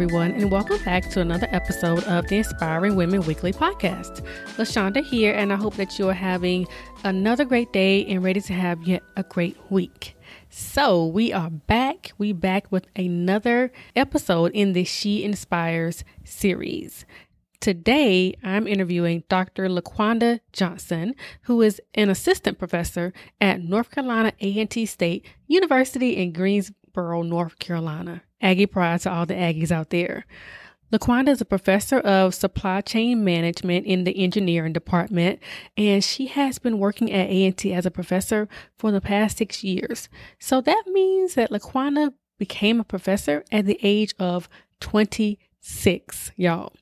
Everyone, and welcome back to another episode of the Inspiring Women Weekly podcast. LaShawnda here, and I hope that you are having another great day and ready to have yet a great week. So, we are back. We back with another episode in the She Inspires series. Today, I'm interviewing Dr. LaQuanda Johnson, who is an assistant professor at North Carolina A&T State University in Greensboro, North Carolina. Aggie pride to all the Aggies out there. LaQuanda is a professor of supply chain management in the engineering department, and she has been working at A&T as a professor for the past six years. So that means that LaQuanda became a professor at the age of 26, y'all.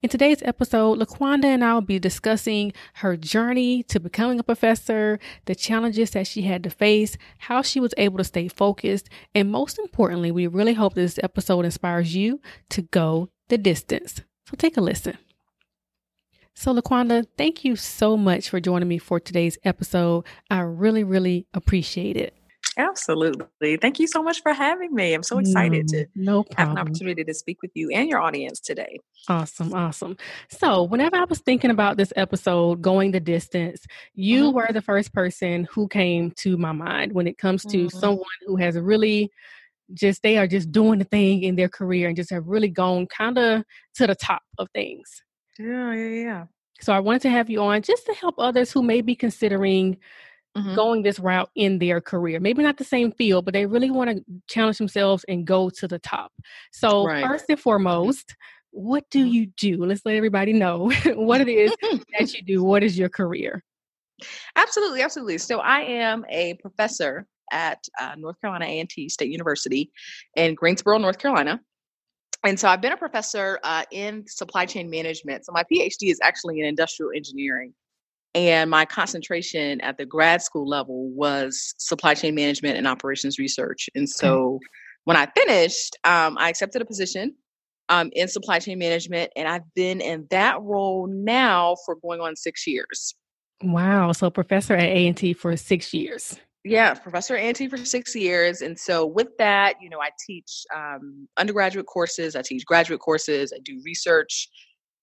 In today's episode, LaQuanda and I will be discussing her journey to becoming a professor, the challenges that she had to face, how she was able to stay focused, and most importantly, we really hope this episode inspires you to go the distance. So take a listen. So, LaQuanda, thank you so much for joining me for today's episode. I really, really appreciate it. Absolutely. Thank you so much for having me. I'm so excited to no have an opportunity to speak with you and your audience today. Awesome. Awesome. So, whenever I was thinking about this episode, going the distance, you mm-hmm. were the first person who came to my mind when it comes to mm-hmm. someone who has really just, they are just doing the thing in their career and just have really gone kind of to the top of things. Yeah, yeah, yeah. So, I wanted to have you on just to help others who may be considering mm-hmm. going this route in their career. Maybe not the same field, but they really want to challenge themselves and go to the top. So, right. first and foremost, what do mm-hmm. you do? Let's let everybody know what it is that you do. What is your career? Absolutely, absolutely. So, I am a professor at uh, North Carolina A&T State University in Greensboro, North Carolina. And so I've been a professor uh, in supply chain management. So my PhD is actually in industrial engineering. And my concentration at the grad school level was supply chain management and operations research. And so when I finished, um, I accepted a position um, in supply chain management, and I've been in that role now for going on six years. Wow! So professor at A and T for six years. Yeah, professor at A&T for six years, and so with that, you know, I teach um, undergraduate courses, I teach graduate courses, I do research,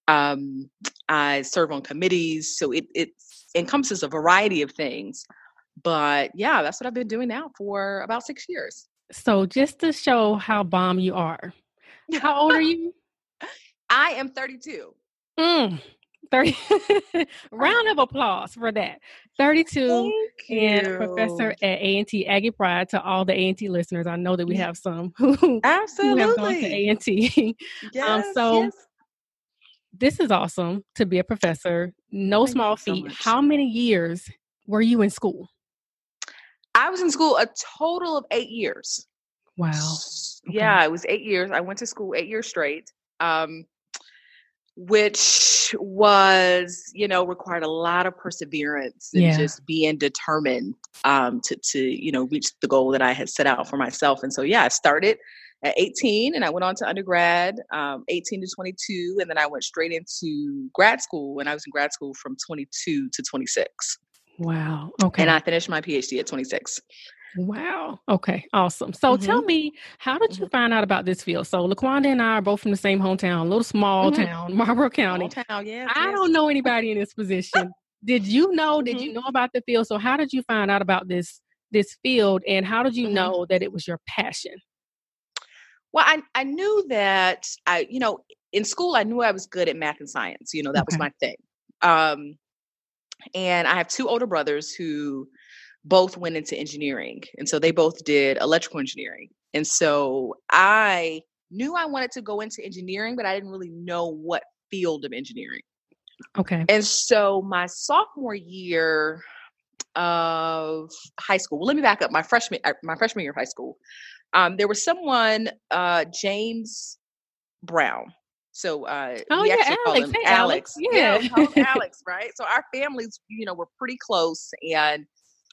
um, I serve on committees, so it it encompasses a variety of things. But yeah, that's what I've been doing now for about six years. So just to show how bomb you are, how old are you? I am 32. Mm, 30 round of applause for that 32 and professor at a&t aggie pride to all the a&t listeners i know that we have some who, Absolutely. who have gone to a&t yes, um, so yes this is awesome to be a professor. No Thank small feat. So How many years were you in school? I was in school a total of eight years. Wow. Okay. Yeah, it was eight years. I went to school eight years straight, um, which was, you know, required a lot of perseverance and yeah. just being determined um, to, to, you know, reach the goal that I had set out for myself. And so, yeah, I started at 18 and I went on to undergrad, um, 18 to 22. And then I went straight into grad school and I was in grad school from 22 to 26. Wow. Okay. And I finished my PhD at 26. Wow. Okay. Awesome. So mm-hmm. tell me, how did you mm-hmm. find out about this field? So LaQuanda and I are both from the same hometown, a little small mm-hmm. town, Marlboro County. Town, yes, I yes. don't know anybody in this position. did you know? Did you mm-hmm. know about the field? So how did you find out about this this field and how did you mm-hmm. know that it was your passion? Well, I, I knew that I, you know, in school, I knew I was good at math and science. You know, that okay. was my thing. Um, and I have two older brothers who both went into engineering. And so they both did electrical engineering. And so I knew I wanted to go into engineering, but I didn't really know what field of engineering. Okay. And so my sophomore year of high school, well, let me back up. My freshman, uh, my freshman year of high school, um, there was someone, uh, James Brown. So uh, oh we yeah, actually call Alex. him Hey, Alex. Alex. Yeah. call him Alex, right? So our families, you know, were pretty close and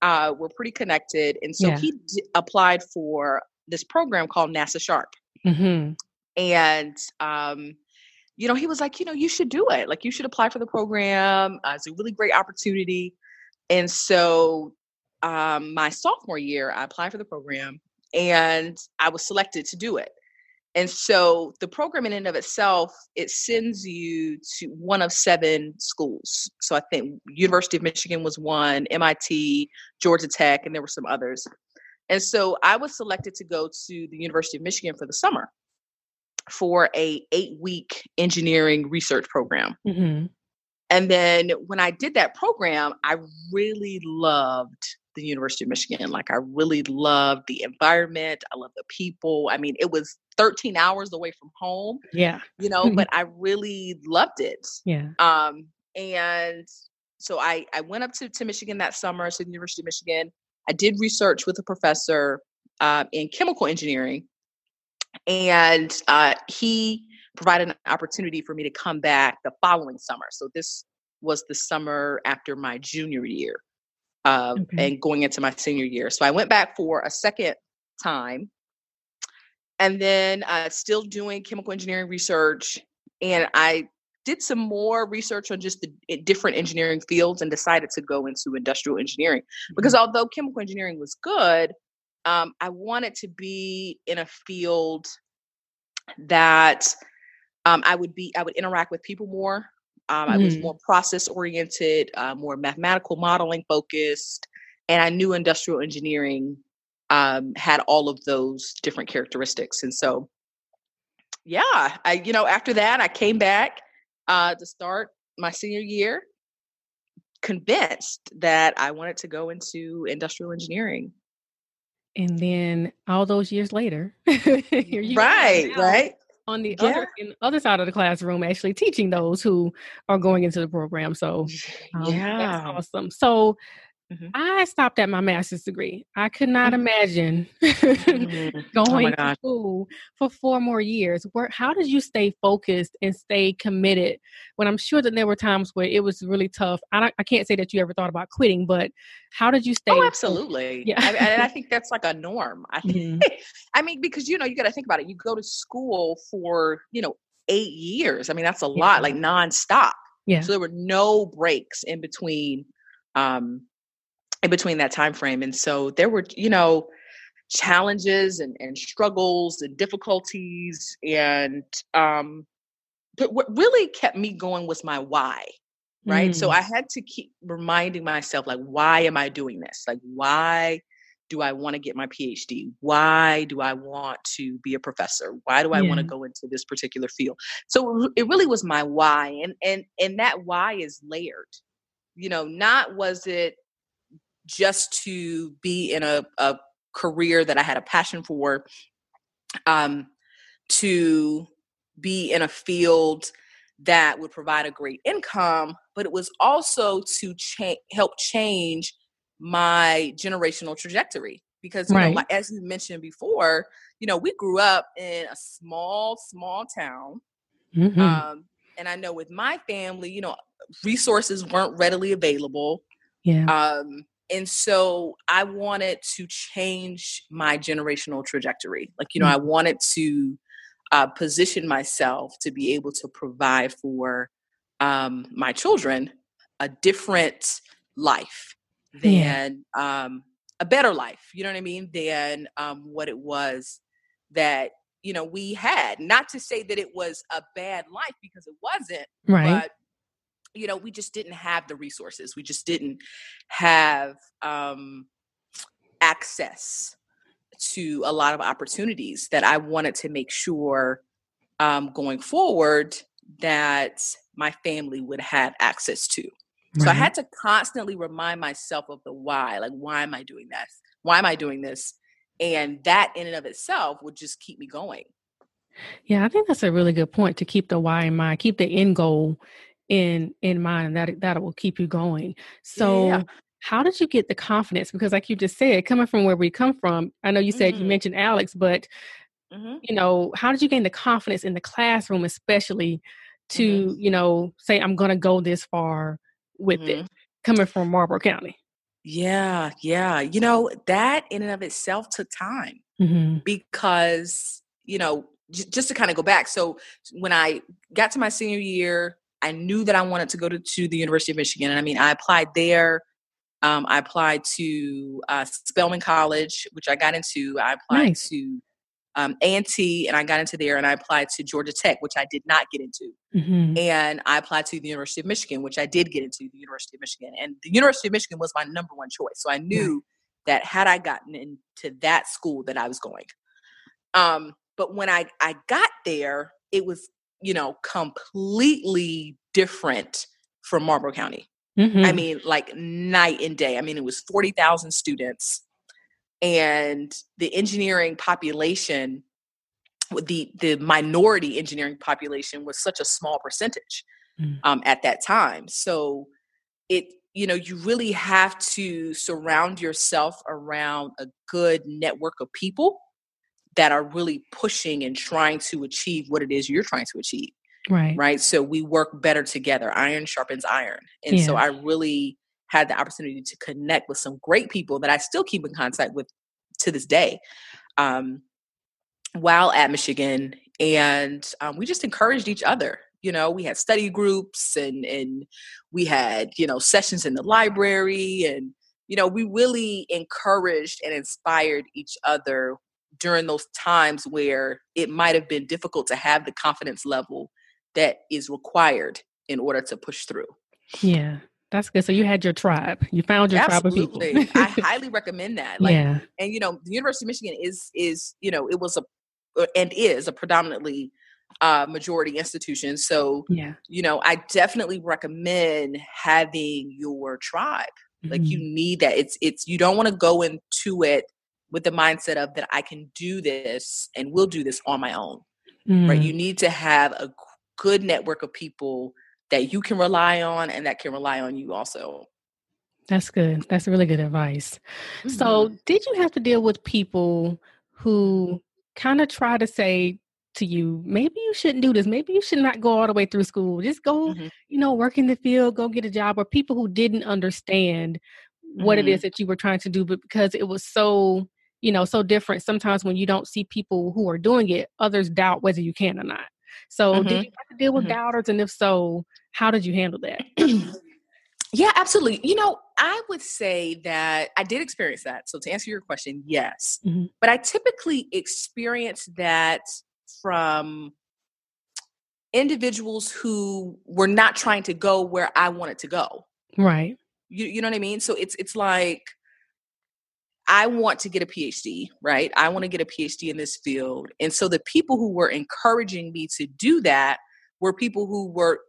uh, we're pretty connected. And so Yeah. he d- applied for this program called NASA Sharp. hmm And, um, you know, he was like, you know, you should do it. Like, you should apply for the program. Uh, it's a really great opportunity. And so, um, my sophomore year, I applied for the program and I was selected to do it. And so, the program in and of itself, it sends you to one of seven schools. So, I think University of Michigan was one, MIT, Georgia Tech, and there were some others. And so, I was selected to go to the University of Michigan for the summer for a eight week engineering research program. hmm And then when I did that program, I really loved the University of Michigan. Like I really loved the environment. I loved the people. I mean, it was 13 hours away from home, Yeah. you know, but I really loved it. Yeah. Um, and so I, I went up to, to Michigan that summer, to the University of Michigan. I did research with a professor uh, in chemical engineering, and uh, he provided an opportunity for me to come back the following summer. So this was the summer after my junior year, uh, Okay. and going into my senior year. So I went back for a second time, and then uh, still doing chemical engineering research, and I did some more research on just the different engineering fields and decided to go into industrial engineering because although chemical engineering was good um, i wanted to be in a field that um, i would be i would interact with people more um, i was Mhm. more process oriented uh, more mathematical modeling focused and i knew industrial engineering um, had all of those different characteristics and so yeah i you know after that i came back uh, to start my senior year convinced that i wanted to go into industrial engineering. And then all those years later, here you right right on the Yeah. other in the other side of the classroom, actually teaching those who are going into the program. So um, yeah that's awesome. So Mhm. I stopped at my master's degree. I could not Mhm. imagine Mhm. oh going my to school for four more years. Where how did you stay focused and stay committed when I'm sure that there were times where it was really tough? I don't, I can't say that you ever thought about quitting, but how did you stay? Oh, focused? absolutely. Yeah. I, and I think that's like a norm. I think. Mhm. I mean, because you know, you got to think about it. You go to school for you know eight years. I mean, that's a Yeah. lot, like nonstop. Yeah. So there were no breaks in between, um, in between that time frame, and so there were, you know, challenges and, and struggles and difficulties, and um, but what really kept me going was my why right? So Mm. i had to keep reminding myself like why am i doing this? Like why do i want to get my phd why do i want to be a professor? Why do i want to go into this particular field? So it really was my why and and and that why is layered. You know not was it just to be in a, a career that i had a passion for um to be in a field that would provide a great income, but it was also to cha- help change my generational trajectory. Because, you know, Right. like, as you mentioned before, you know, we grew up in a small, small town. Mhm. Um, and I know with my family, you know, resources weren't readily available. yeah. Um, and so I wanted to change my generational trajectory. Like, you know, I wanted to uh, position myself to be able to provide for um, my children a different life Yeah. than um, a better life. You know what I mean? Than um, what it was that you know we had. Not to say that it was a bad life because it wasn't, right. but you know we just didn't have the resources we just didn't have um access to a lot of opportunities that i wanted to make sure um going forward that my family would have access to. So i had to constantly remind myself of the why like why am i doing this? Why am i doing this? And that in and of itself would just keep me going. Yeah, I think that's a really good point to keep the why in mind, keep the end goal in in mind, that that will keep you going. So, yeah how did you get the confidence? Because, like you just said, coming from where we come from, I know you said you Mhm. mentioned Alex, but mm-hmm. you know, how did you gain the confidence in the classroom, especially to, mm-hmm. you know, say, I'm going to go this far with it mm-hmm. coming from Marlboro County? Yeah, yeah. You know, that in and of itself took time mm-hmm. because, you know, j- just to kind of go back. So when I got to my senior year, I knew that I wanted to go to, to the University of Michigan. And I mean, I applied there. Um, I applied to uh, Spelman College, which I got into. I applied nice. to um, A&T, and I got into there, and I applied to Georgia Tech, which I did not get into. Mm-hmm. And I applied to the University of Michigan, which I did get into the University of Michigan. And the University of Michigan was my number one choice. So I knew that had I gotten into that school, that I was going. Um, but when I I got there, it was you know completely different from Marlboro County. Mm-hmm. I mean, like night and day. I mean, it was 40,000 students and the engineering population the the minority engineering population was such a small percentage mm. um, at that time so it you know you really have to surround yourself around a good network of people that are really pushing and trying to achieve what it is you're trying to achieve right. right? So we work better together. Iron sharpens iron. And yeah. so i really had the opportunity to connect with some great people that i still keep in contact with to this day um, while at michigan. And um, we just encouraged each other you know? We had study groups and and we had you know sessions in the library and you know we really encouraged and inspired each other during those times where it might have been difficult to have the confidence level that is required in order to push through. Yeah. That's good. So you had your tribe. You found your Absolutely. tribe of people. I highly recommend that. Like, yeah. And you know, the University of Michigan is is you know it was a uh, and is a predominantly uh, majority institution. So yeah, you know, I definitely recommend having your tribe. Mm-hmm. Like you mm-hmm. need that. It's it's you don't want to go into it with the mindset of that I can do this and will do this on my own. Mm. Right? You need to have a good network of people that you can rely on and that can rely on you also. That's good. That's really good advice. Mm-hmm. So, did you have to deal with people who kind of try to say to you, maybe you shouldn't do this. Maybe you should not go all the way through school. Just go, mm-hmm. you know, work in the field, go get a job, or people who didn't understand what mm-hmm. it is that you were trying to do, but because it was so you know so different sometimes when you don't see people who are doing it others doubt whether you can or not. So mm-hmm. did you have to deal with mm-hmm. doubters? And if so how did you handle that? Yeah absolutely. You know i would say that i did experience that. So to answer your question yes. Mm-hmm. but i typically experience that from individuals who were not trying to go where i wanted to go. Right. You, you know what i mean? So it's it's like I want to get a PhD, right? I want to get a PhD in this field. And so the people who were encouraging me to do that were people who were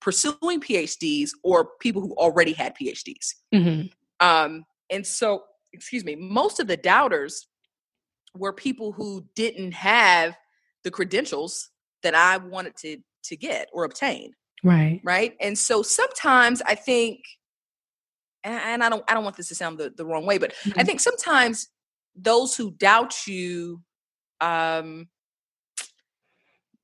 pursuing PhDs or people who already had PhDs. Mm-hmm. Um, and so, excuse me, most of the doubters were people who didn't have the credentials that I wanted to to get or obtain. Right. Right. And so sometimes I think and I don't I don't want this to sound the, the wrong way, but mm-hmm. I think sometimes those who doubt you um,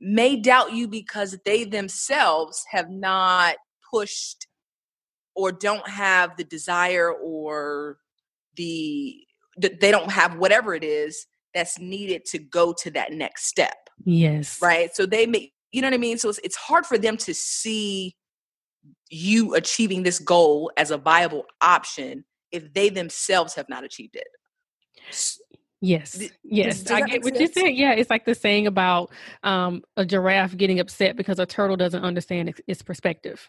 may doubt you because they themselves have not pushed or don't have the desire or the they don't have whatever it is that's needed to go to that next step. Yes. Right. So they may, you know what I mean? So it's, it's hard for them to see you achieving this goal as a viable option if they themselves have not achieved it. Yes, yes, I get what sense? you're saying. Yeah, it's like the saying about um, a giraffe getting upset because a turtle doesn't understand its, its perspective.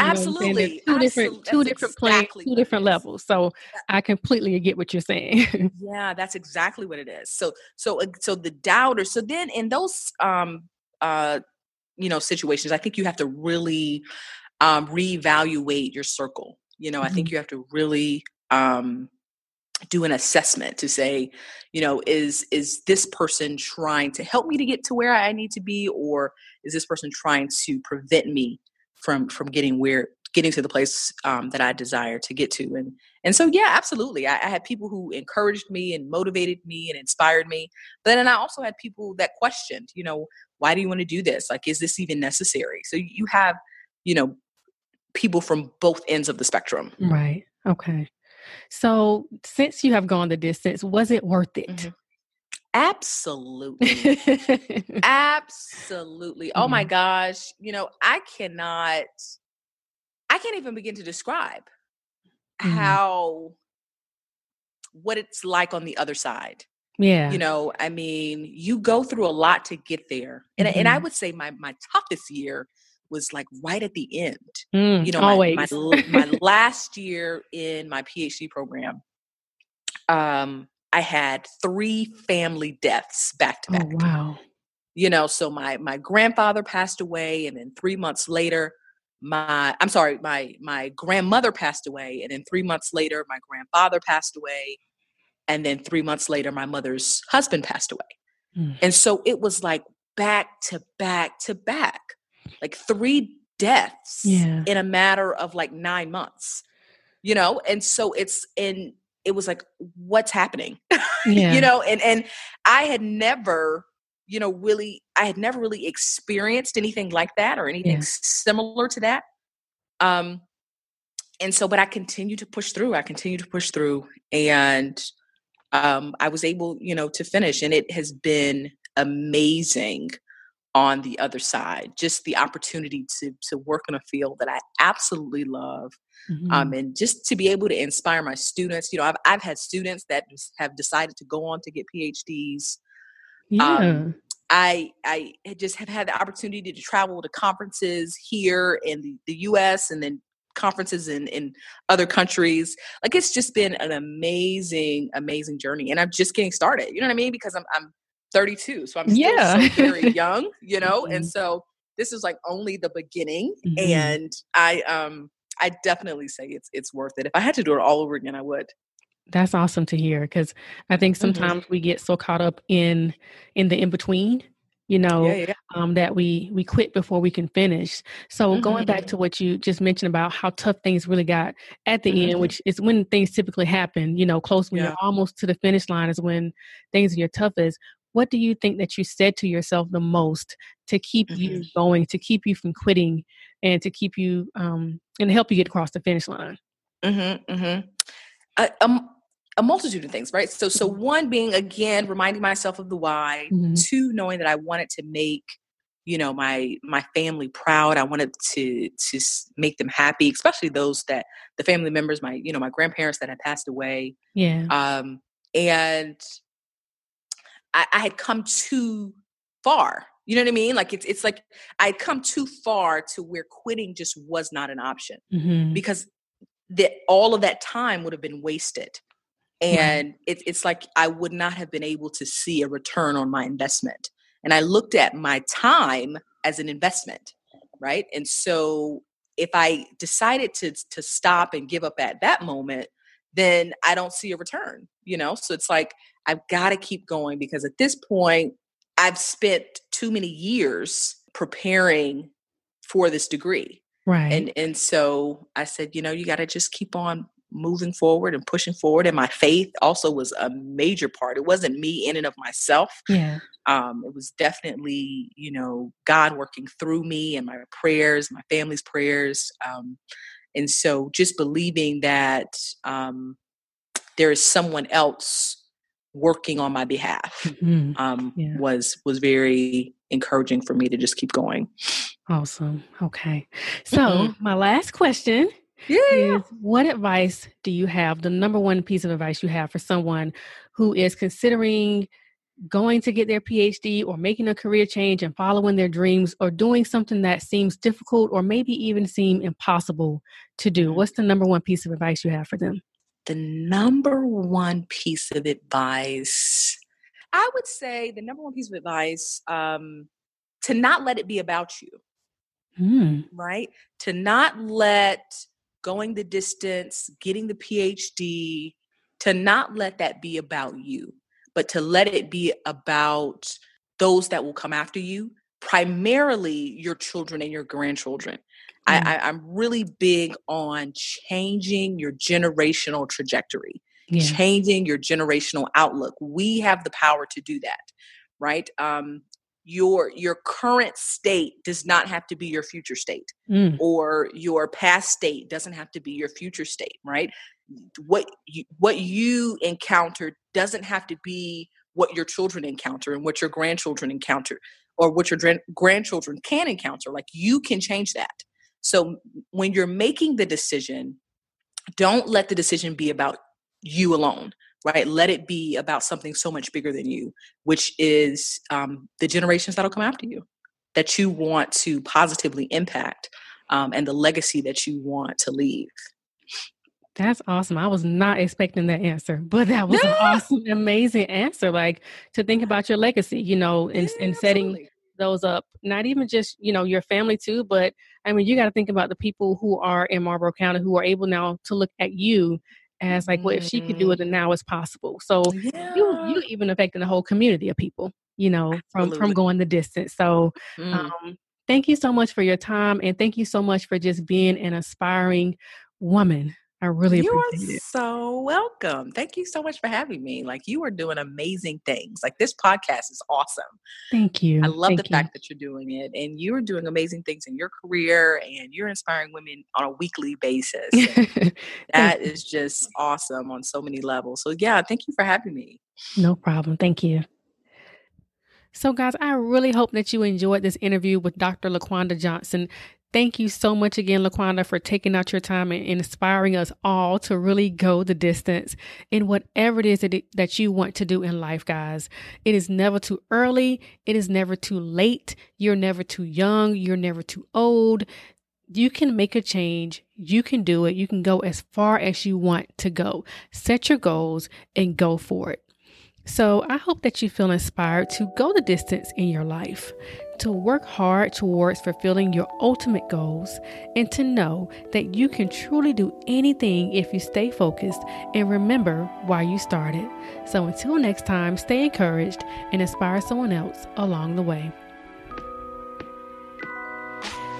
You Absolutely, two different, two different exactly planes, two different levels. So I completely get what you're saying. yeah, that's exactly what it is. So, so, so the doubter. So then, in those, um, uh, you know, situations, I think you have to really um, reevaluate your circle. You know, mm-hmm. I think mm-hmm. you have to really um, do an assessment to say, you know, is is this person trying to help me to get to where I need to be, or is this person trying to prevent me from from getting where getting to the place um, that I desire to get to. And and so yeah, absolutely. I, I, had people who encouraged me and motivated me and inspired me. But then I also had people that questioned, you know, why do you want to do this? Like, is this even necessary? So you have, you know, people from both ends of the spectrum. Right. Okay. So since you have gone the distance, was it worth it? Mm-hmm. Absolutely. Absolutely. Oh my gosh. You know, I cannot I can't even begin to describe mm-hmm. how what it's like on the other side. Yeah. You know, I mean, you go through a lot to get there. And mm-hmm. and I mm-hmm. would say my my toughest year was like right at the end. Mm, you know, always. My, my, my last year in my PhD program, um, I had three family deaths back to back. Oh, wow. You know, so my my grandfather passed away, and then three months later, my i'm sorry my my grandmother passed away and then three months later my grandfather passed away and then three months later my mother's husband passed away mm. and so it was like back to back to back like three deaths yeah. in a matter of like nine months you know and so it's in it was like what's happening yeah. you know and and i had never you know, really, I had never really experienced anything like that or anything yeah. similar to that. Um, and so, but I continue to push through. I continued to push through, and um, I was able, you know, to finish, and it has been amazing on the other side. Just the opportunity to to work in a field that I absolutely love, mm-hmm. um, and just to be able to inspire my students. You know, I've I've had students that have decided to go on to get PhDs. Yeah. Um, I I just have had the opportunity to travel to conferences here in the, the US and then conferences in, in other countries. Like it's just been an amazing, amazing journey. And I'm just getting started. You know what I mean? Because I'm I'm 32. So I'm still yeah. so very young, you know? Mm-hmm. And so this is like only the beginning. Mm-hmm. And I um I definitely say it's it's worth it. If I had to do it all over again, I would that's awesome to hear because i think mm-hmm. sometimes mm-hmm. we get so caught up in in the in between you know yeah, yeah. Um, that we we quit before we can finish so mm-hmm. going back to what you just mentioned about how tough things really got at the mm-hmm. end which is when things typically happen you know close when yeah. you're almost to the finish line is when things are your toughest what do you think that you said to yourself the most to keep you mm-hmm. going to keep you from quitting and to keep you um and help you get across the finish line mm-hmm, uh, um, a multitude of things, right? So, so mm-hmm. one being again reminding myself of the why. Mm-hmm. Two, knowing that I wanted to make you know my my family proud. I wanted to to make them happy, especially those that the family members, my you know my grandparents that had passed away. Yeah. Um, and I, I had come too far. You know what I mean? Like it's it's like I had come too far to where quitting just was not an option mm-hmm. because that all of that time would have been wasted and right. it, it's like i would not have been able to see a return on my investment and i looked at my time as an investment right and so if i decided to to stop and give up at that moment then i don't see a return you know? So it's like i've got to keep going because at this point i've spent too many years preparing for this degree. Right. And and so i said you know you got to just keep on moving forward and pushing forward. And my faith also was a major part. It wasn't me in and of myself. Yeah. Um it was definitely you know god working through me and my prayers my family's prayers um and so just believing that um there is someone else working on my behalf mm-hmm. um yeah. was was very encouraging for me to just keep going awesome okay so mm-hmm. my last question yeah. what advice do you have? The number one piece of advice you have for someone who is considering going to get their PhD or making a career change and following their dreams or doing something that seems difficult or maybe even seem impossible to do? Mm-hmm. What's the number one piece of advice you have for them? The number one piece of advice, I would say the number one piece of advice, um, to not let it be about you. Mm. Right? To not let going the distance, getting the PhD, to not let that be about you, but to let it be about those that will come after you, primarily your children and your grandchildren. Mm-hmm. I, I, I'm really big on changing your generational trajectory, yeah. changing your generational outlook. We have the power to do that, right? Um, your your current state does not have to be your future state mm. or your past state doesn't have to be your future state right what you, what you encounter doesn't have to be what your children encounter and what your grandchildren encounter or what your grandchildren can encounter like you can change that so when you're making the decision don't let the decision be about you alone right? Let it be about something so much bigger than you, which is um, the generations that'll come after you, that you want to positively impact, um, and the legacy that you want to leave. That's awesome. I was not expecting that answer, but that was an awesome, amazing answer. Like to think about your legacy, you know, and, yeah, and setting absolutely. those up, not even just, you know, your family too, but I mean, you got to think about the people who are in Marlboro County who are able now to look at you as like, well, if she could do it, then now it's possible. So yeah. you you even affecting the whole community of people, you know, from from going the distance. So mm. um, thank you so much for your time, and thank you so much for just being an aspiring woman I really you appreciate are so welcome. Thank you so much for having me. Like you are doing amazing things. Like this podcast is awesome. Thank you. I love Thank the you. fact that you're doing it and you're doing amazing things in your career and you're inspiring women on a weekly basis. that is just awesome on so many levels. So yeah, thank you for having me. No problem. Thank you. So, guys, I really hope that you enjoyed this interview with Dr. LaQuanda Johnson. Thank you so much again, LaQuanda, for taking out your time and inspiring us all to really go the distance in whatever it is that, that you want to do in life, guys. It is never too early. It is never too late. You're never too young. You're never too old. You can make a change. You can do it. You can go as far as you want to go. Set your goals and go for it. So I hope that you feel inspired to go the distance in your life, to work hard towards fulfilling your ultimate goals, and to know that you can truly do anything if you stay focused and remember why you started. So until next time, stay encouraged and inspire someone else along the way.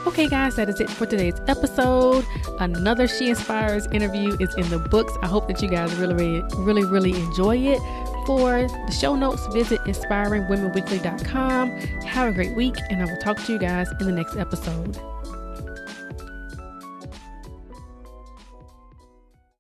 Okay, guys, that is it for today's episode. Another She Inspires interview is in the books. I hope that you guys really, really, really, enjoy it. For the show notes, visit inspiringwomenweekly.com. Have a great week, and I will talk to you guys in the next episode.